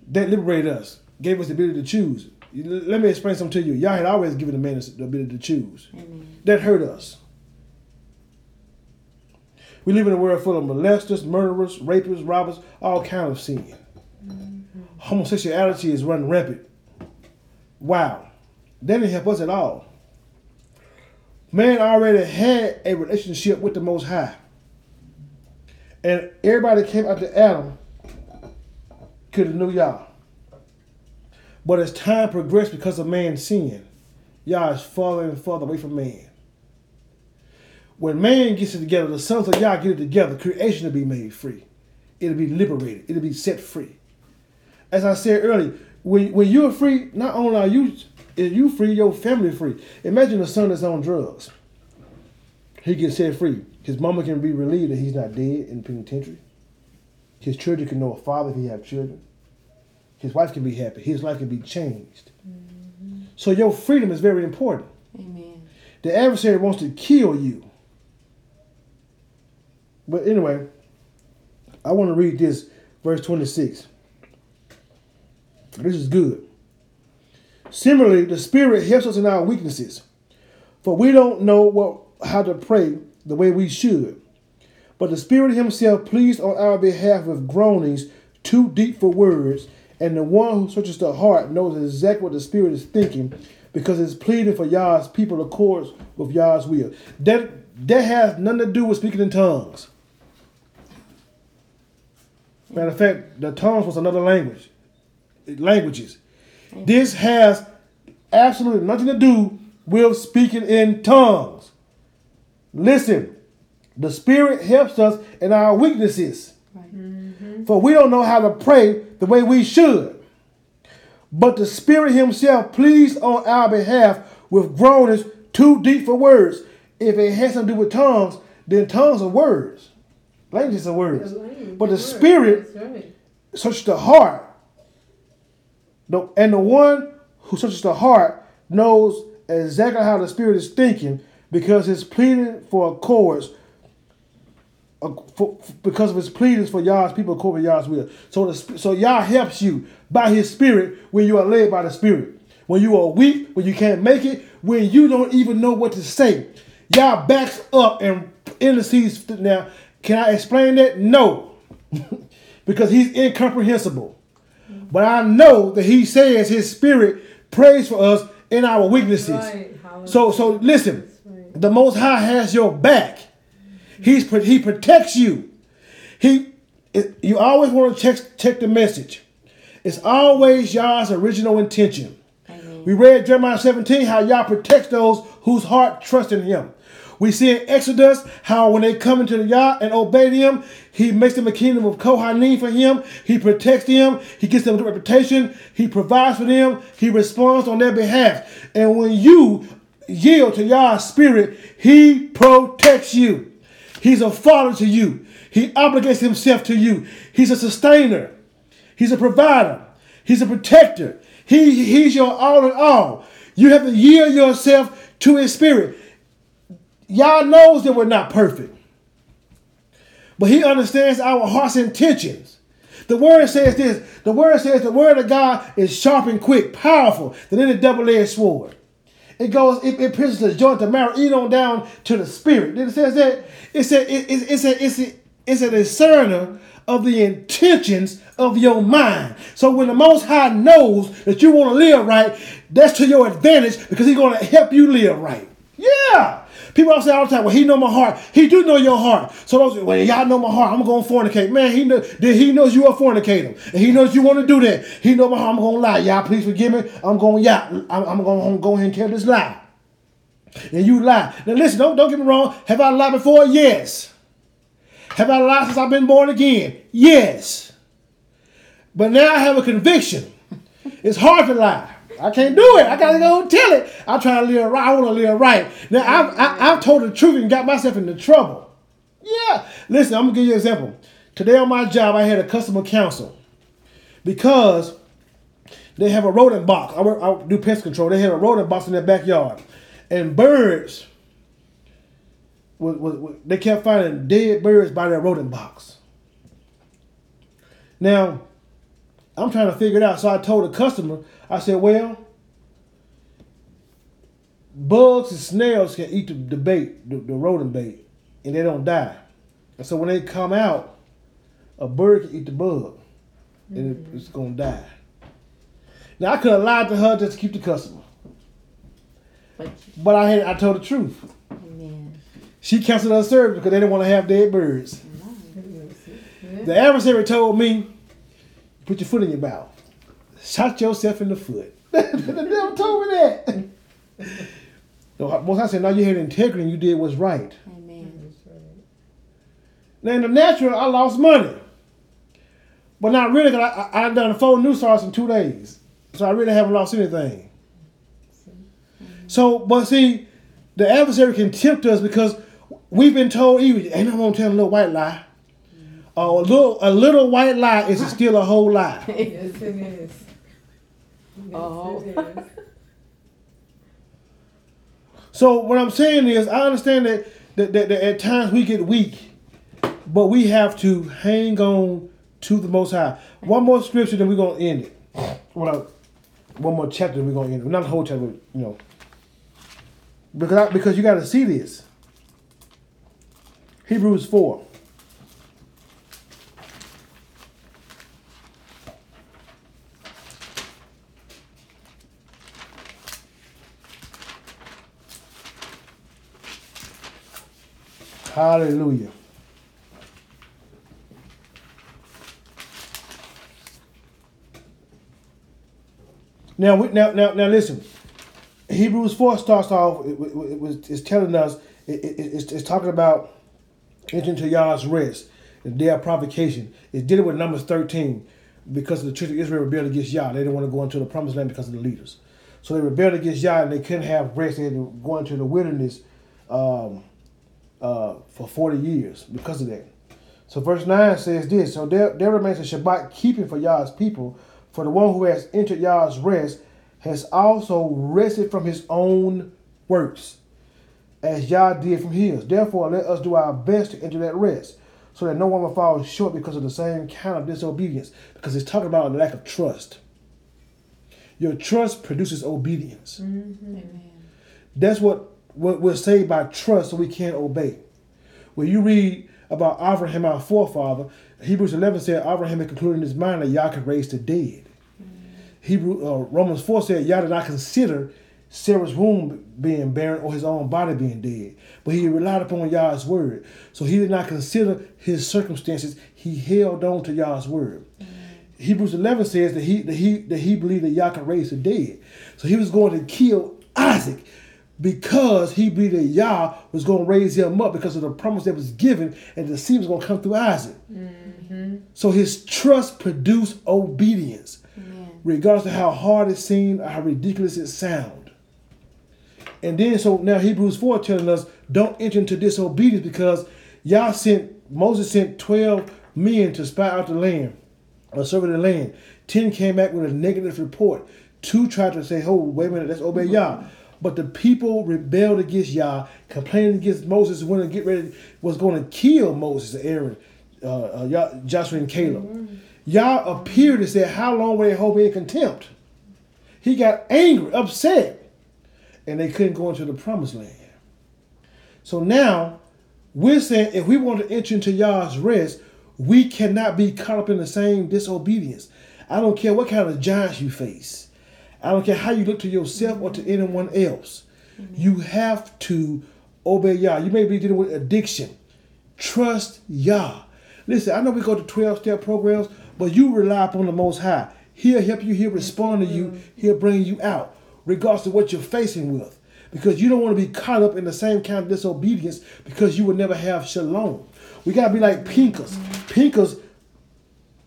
Speaker 1: that liberated us, gave us the ability to choose. Let me explain something to you. Yah had always given the man the ability to choose.
Speaker 4: Amen.
Speaker 1: That hurt us. We live in a world full of molesters, murderers, rapists, robbers, all kind of sin. Mm-hmm. Homosexuality is running rampant. Wow. That didn't help us at all. Man already had a relationship with the Most High. And everybody came after Adam could have knew Yah. But as time progressed because of man's sin, Yah is farther and farther away from man. When man gets it together, the sons of Yah get it together, creation will be made free. It'll be liberated. It'll be set free. As I said earlier, when, when you're free, not only are you is you free, your family free. Imagine a son that's on drugs. He gets set free. His mama can be relieved that he's not dead in penitentiary. His children can know a father if he have children. His wife can be happy. His life can be changed. Mm-hmm. So your freedom is very important.
Speaker 4: Amen.
Speaker 1: The adversary wants to kill you. But anyway, I want to read this, verse 26. This is good. Similarly, the Spirit helps us in our weaknesses, for we don't know what how to pray the way we should. But the Spirit Himself pleads on our behalf with groanings too deep for words, and the one who searches the heart knows exactly what the Spirit is thinking, because it's pleading for Yah's people accords with Yah's will. That that has nothing to do with speaking in tongues. Matter of fact, the tongues was another language. Languages. This has absolutely nothing to do with speaking in tongues. Listen, the Spirit helps us in our weaknesses.
Speaker 4: Right.
Speaker 1: For we don't know how to pray the way we should. But the Spirit Himself pleads on our behalf with groanings too deep for words. If it has something to do with tongues, then tongues are words. Languages are words. But the Spirit
Speaker 5: That's right.
Speaker 1: searches the heart The, and the one who searches the heart knows exactly how the Spirit is thinking because his pleading for accords for, because of his pleadings for Yah's people according to Yah's will. So the, so Yah helps you by his spirit when you are led by the spirit. When you are weak, when you can't make it, when you don't even know what to say. Yah backs up and intercedes. Now, can I explain that? No. because he's incomprehensible. But I know that he says his spirit prays for us in our weaknesses.
Speaker 5: Right.
Speaker 1: So so listen, the Most High has your back. He's he protects you. He it- you always want to check check the message. It's always Yah's original intention.
Speaker 4: Amen.
Speaker 1: We read Jeremiah 17 how Yah protects those whose heart trust in Him. We see in Exodus how when they come into the Yah and obey Him, He makes them a kingdom of Kohanim for Him. He protects them. He gives them a good reputation. He provides for them. He responds on their behalf. And when you yield to Yah's spirit, He protects you. He's a father to you. He obligates Himself to you. He's a sustainer. He's a provider. He's a protector. He, he's your all in all. You have to yield yourself to his spirit. Yah knows that we're not perfect. But he understands our heart's intentions. The word says this. The word says the word of God is sharp and quick, powerful, than any double-edged sword. It goes, it, it pierces the joint, the marrow, even on down to the spirit. Then it says that it's a, it, it, it's a, it's a, it's a discerner of the intentions of your mind. So when the Most High knows that you want to live right, that's to your advantage because He's going to help you live right. Yeah. People all say all the time, well, he know my heart. He do know your heart. So those, well, Yah know my heart. I'm going to fornicate. Man, he know, he knows you are fornicating. And he knows you want to do that. He know my heart. I'm going to lie. Yah, please forgive me. I'm going, yeah, I'm, I'm going to go ahead and tell this lie. And you lie. Now listen, don't, don't get me wrong. Have I lied before? Yes. Have I lied since I've been born again? Yes. But now I have a conviction. It's hard to lie. I can't do it. I gotta go tell it. I'm trying to live right. I want to live right. Now I've, I, mm-hmm. I've told the truth and got myself into trouble. Yeah. Listen, I'm gonna give you an example. Today on my job, I had a customer council because they have a rodent box. I, work, I do pest control. They have a rodent box in their backyard, and birds. Was, was, was- they kept finding dead birds by their rodent box. Now, I'm trying to figure it out. So I told the customer, I said, well, bugs and snails can eat the, the bait, the, the rodent bait, and they don't die. And so when they come out, a bird can eat the bug, and it- mm-hmm. it's gonna die. Now I could have lied to her just to keep the customer,
Speaker 4: But
Speaker 1: but I had I told the truth.
Speaker 4: amen.
Speaker 1: She canceled her service because they didn't want to have dead birds. The adversary told me, put your foot in your mouth. Shot yourself in the foot. the devil told me that. No, most I said, now you had integrity and you did what's right.
Speaker 4: Amen.
Speaker 1: Now in the natural, I lost money. But not really, because I, I, I done four new stars in two days. So I really haven't lost anything. So, but see, the adversary can tempt us because we've been told, even, ain't no one telling a little white lie. Uh, a little a little white lie is still a whole lie.
Speaker 5: Yes, it is.
Speaker 4: Oh.
Speaker 1: So what I'm saying is, I understand that, that, that, that at times we get weak, but we have to hang on to the Most High. One more scripture, then we're gonna end it. Well, one more chapter, we're gonna end it. Not the whole chapter, you know, because I, because you got to see this. Hebrews four. Hallelujah. Now, now, now, now, listen. Hebrews four starts off. It, it, it was it's telling us. It, it, it's, it's talking about entering into Yah's rest, the day of provocation. It's dealing with Numbers thirteen because the children of Israel rebelled against Yah. They didn't want to go into the promised land because of the leaders. So they rebelled against Yah and they couldn't have rest. They had to go into the wilderness um, uh, for 40 years because of that. So verse 9 says this So there, there remains a Shabbat keeping for Yah's people For the one who has entered Yah's rest has also rested from his own works, as Yah did from his. Therefore, let us do our best to enter that rest, so that no one will fall short because of the same kind of disobedience. Because it's talking about a lack of trust. Your trust produces obedience.
Speaker 4: Amen.
Speaker 1: That's what we're saved by trust, so we can't obey. When you read about Abraham, our forefather, Hebrews 11 said Abraham had concluded in his mind that Yah could raise the dead. Hebrew uh, Romans 4 said Yah did not consider Sarah's womb being barren or his own body being dead, but he relied upon Yah's word. So he did not consider his circumstances. He held on to Yah's word. Hebrews 11 says that he that he that he believed that Yah could raise the dead. So he was going to kill Isaac because he believed that Yah was going to raise him up because of the promise that was given and the seed was going to come through Isaac. Mm-hmm. So his trust produced obedience,
Speaker 4: Amen.
Speaker 1: regardless of how hard it seemed or how ridiculous it sounded. And then so now Hebrews 4 telling us don't enter into disobedience because Yah sent Moses sent 12 men to spy out the land or survey the land. 10 came back with a negative report. Two tried to say, Oh, wait a minute, let's obey Yah. But the people rebelled against Yah, complaining against Moses, when to get ready, was going to kill Moses and Aaron, uh, uh, Joshua and Caleb. Yah appeared and said, How long will they hold me in contempt? He got angry, upset, and they couldn't go into the promised land. So now we're saying if we want to enter into Yah's rest, we cannot be caught up in the same disobedience. I don't care what kind of giants you face. I don't care how you look to yourself or to anyone else. You have to obey Yah. You may be dealing with addiction. Trust Yah. Listen, I know we go to 12 step programs, but you rely upon the Most High. He'll help you, He'll respond to you, He'll bring you out, regardless of what you're facing with. Because you don't want to be caught up in the same kind of disobedience because you will never have shalom. We got to be like Pinchas. Pinchas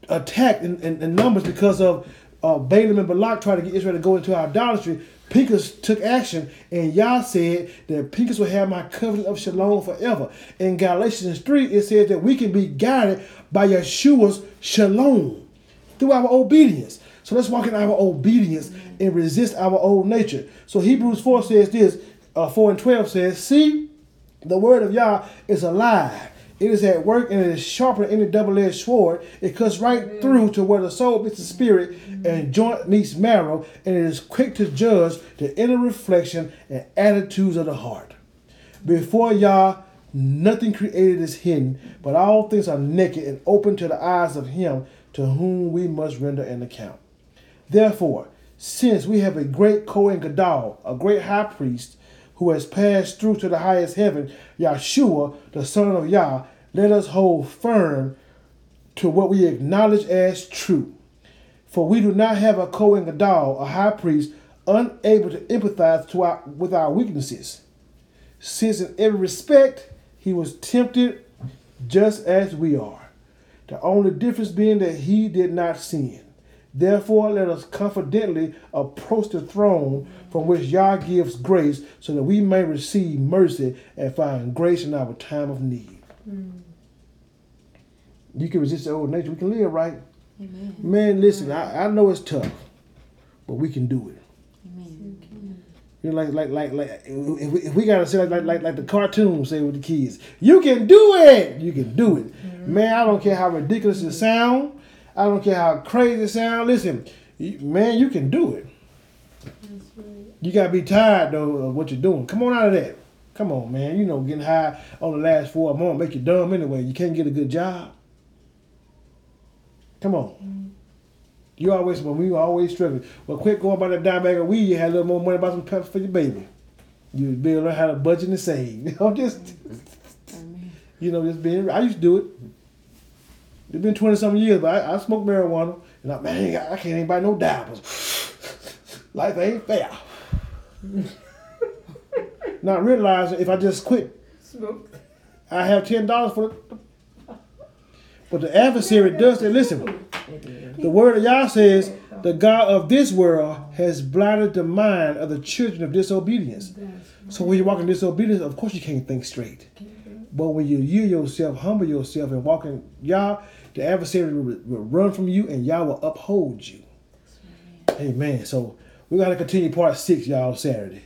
Speaker 1: attacked in, in, in numbers because of uh, Balaam and Balak tried to get Israel to go into idolatry. Pinchas took action, and Yah said that Pinchas will have my covenant of shalom forever. In Galatians 3, it says that we can be guided by Yeshua's shalom through our obedience. So let's walk in our obedience and resist our old nature. So Hebrews 4 says this, uh, 4 and 12 says, See, the word of Yah is alive. It is at work and it is sharper than any double-edged sword. It cuts right through to where the soul meets the spirit mm-hmm. and joint meets marrow, and it is quick to judge the inner reflection and attitudes of the heart. Before Yah, nothing created is hidden, but all things are naked and open to the eyes of him to whom we must render an account. Therefore, since we have a great Kohen Gadol, a great high priest, who has passed through to the highest heaven, Yahshua, the Son of Yah, let us hold firm to what we acknowledge as true. For we do not have a Kohen Gadol, a high priest, unable to empathize to our, with our weaknesses, since in every respect he was tempted just as we are. The only difference being that he did not sin. Therefore, let us confidently approach the throne from which Yah gives grace, so that we may receive mercy and find grace in our time of need. Mm. You can resist the old nature. We can live right.
Speaker 4: Amen.
Speaker 1: Man, listen, I, I know it's tough, but we can do it.
Speaker 4: Amen.
Speaker 1: You know, like like like like if we, if we gotta say like, like like like the cartoon say with the kids, you can do it. You can do it, mm-hmm. man. I don't care how ridiculous it sound. I don't care how crazy it sounds. Listen, man, you can do it. You gotta be tired though of what you're doing. Come on out of that. Come on, man. You know, getting high on the last four months make you dumb anyway. You can't get a good job. Come on. You always when we were always struggling. Well, quit going by that dime bag of weed. You had a little more money about some peppers for your baby. You be able to learn how to budget and save. You know, just
Speaker 4: Amen.
Speaker 1: you know, just being. I used to do it. It's been twenty something years, but I, I smoke marijuana, and I man, I can't even buy no diapers. Life ain't fair. Not realizing if I just quit,
Speaker 5: Smoke.
Speaker 1: I have ten dollars for it. But the adversary does that. Listen, the word of Yah says, the God of this world has blinded the mind of the children of disobedience. So when you walk in disobedience, of course you can't think straight. But when you yield yourself, humble yourself, and walk in Yah, the adversary will, will run from you and Yah will uphold you. Amen. So we gotta continue part six, y'all, Saturday.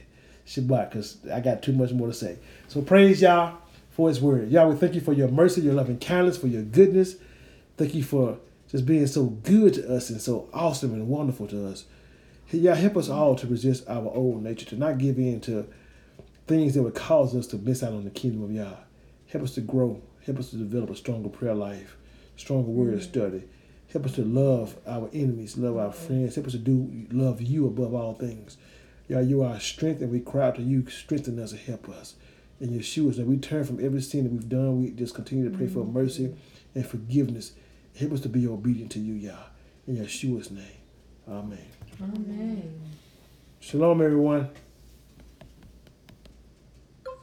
Speaker 1: Shabbat, because I got too much more to say. So praise Yah for his word. Yah, we thank you for your mercy, your loving kindness, for your goodness. Thank you for just being so good to us and so awesome and wonderful to us. Yah help us all to resist our old nature, to not give in to things that would cause us to miss out on the kingdom of Yah. Help us to grow. Help us to develop a stronger prayer life, stronger word mm. study. Help us to love our enemies, love our mm. friends. Help us to do love you above all things. Yah, you are our strength, and we cry out to you, strengthen us and help us. In Yeshua's name, we turn from every sin that we've done. We just continue to pray for mm. mercy and forgiveness. Help us to be obedient to you, Yah. In Yeshua's name. Amen.
Speaker 5: Amen.
Speaker 1: Shalom, everyone.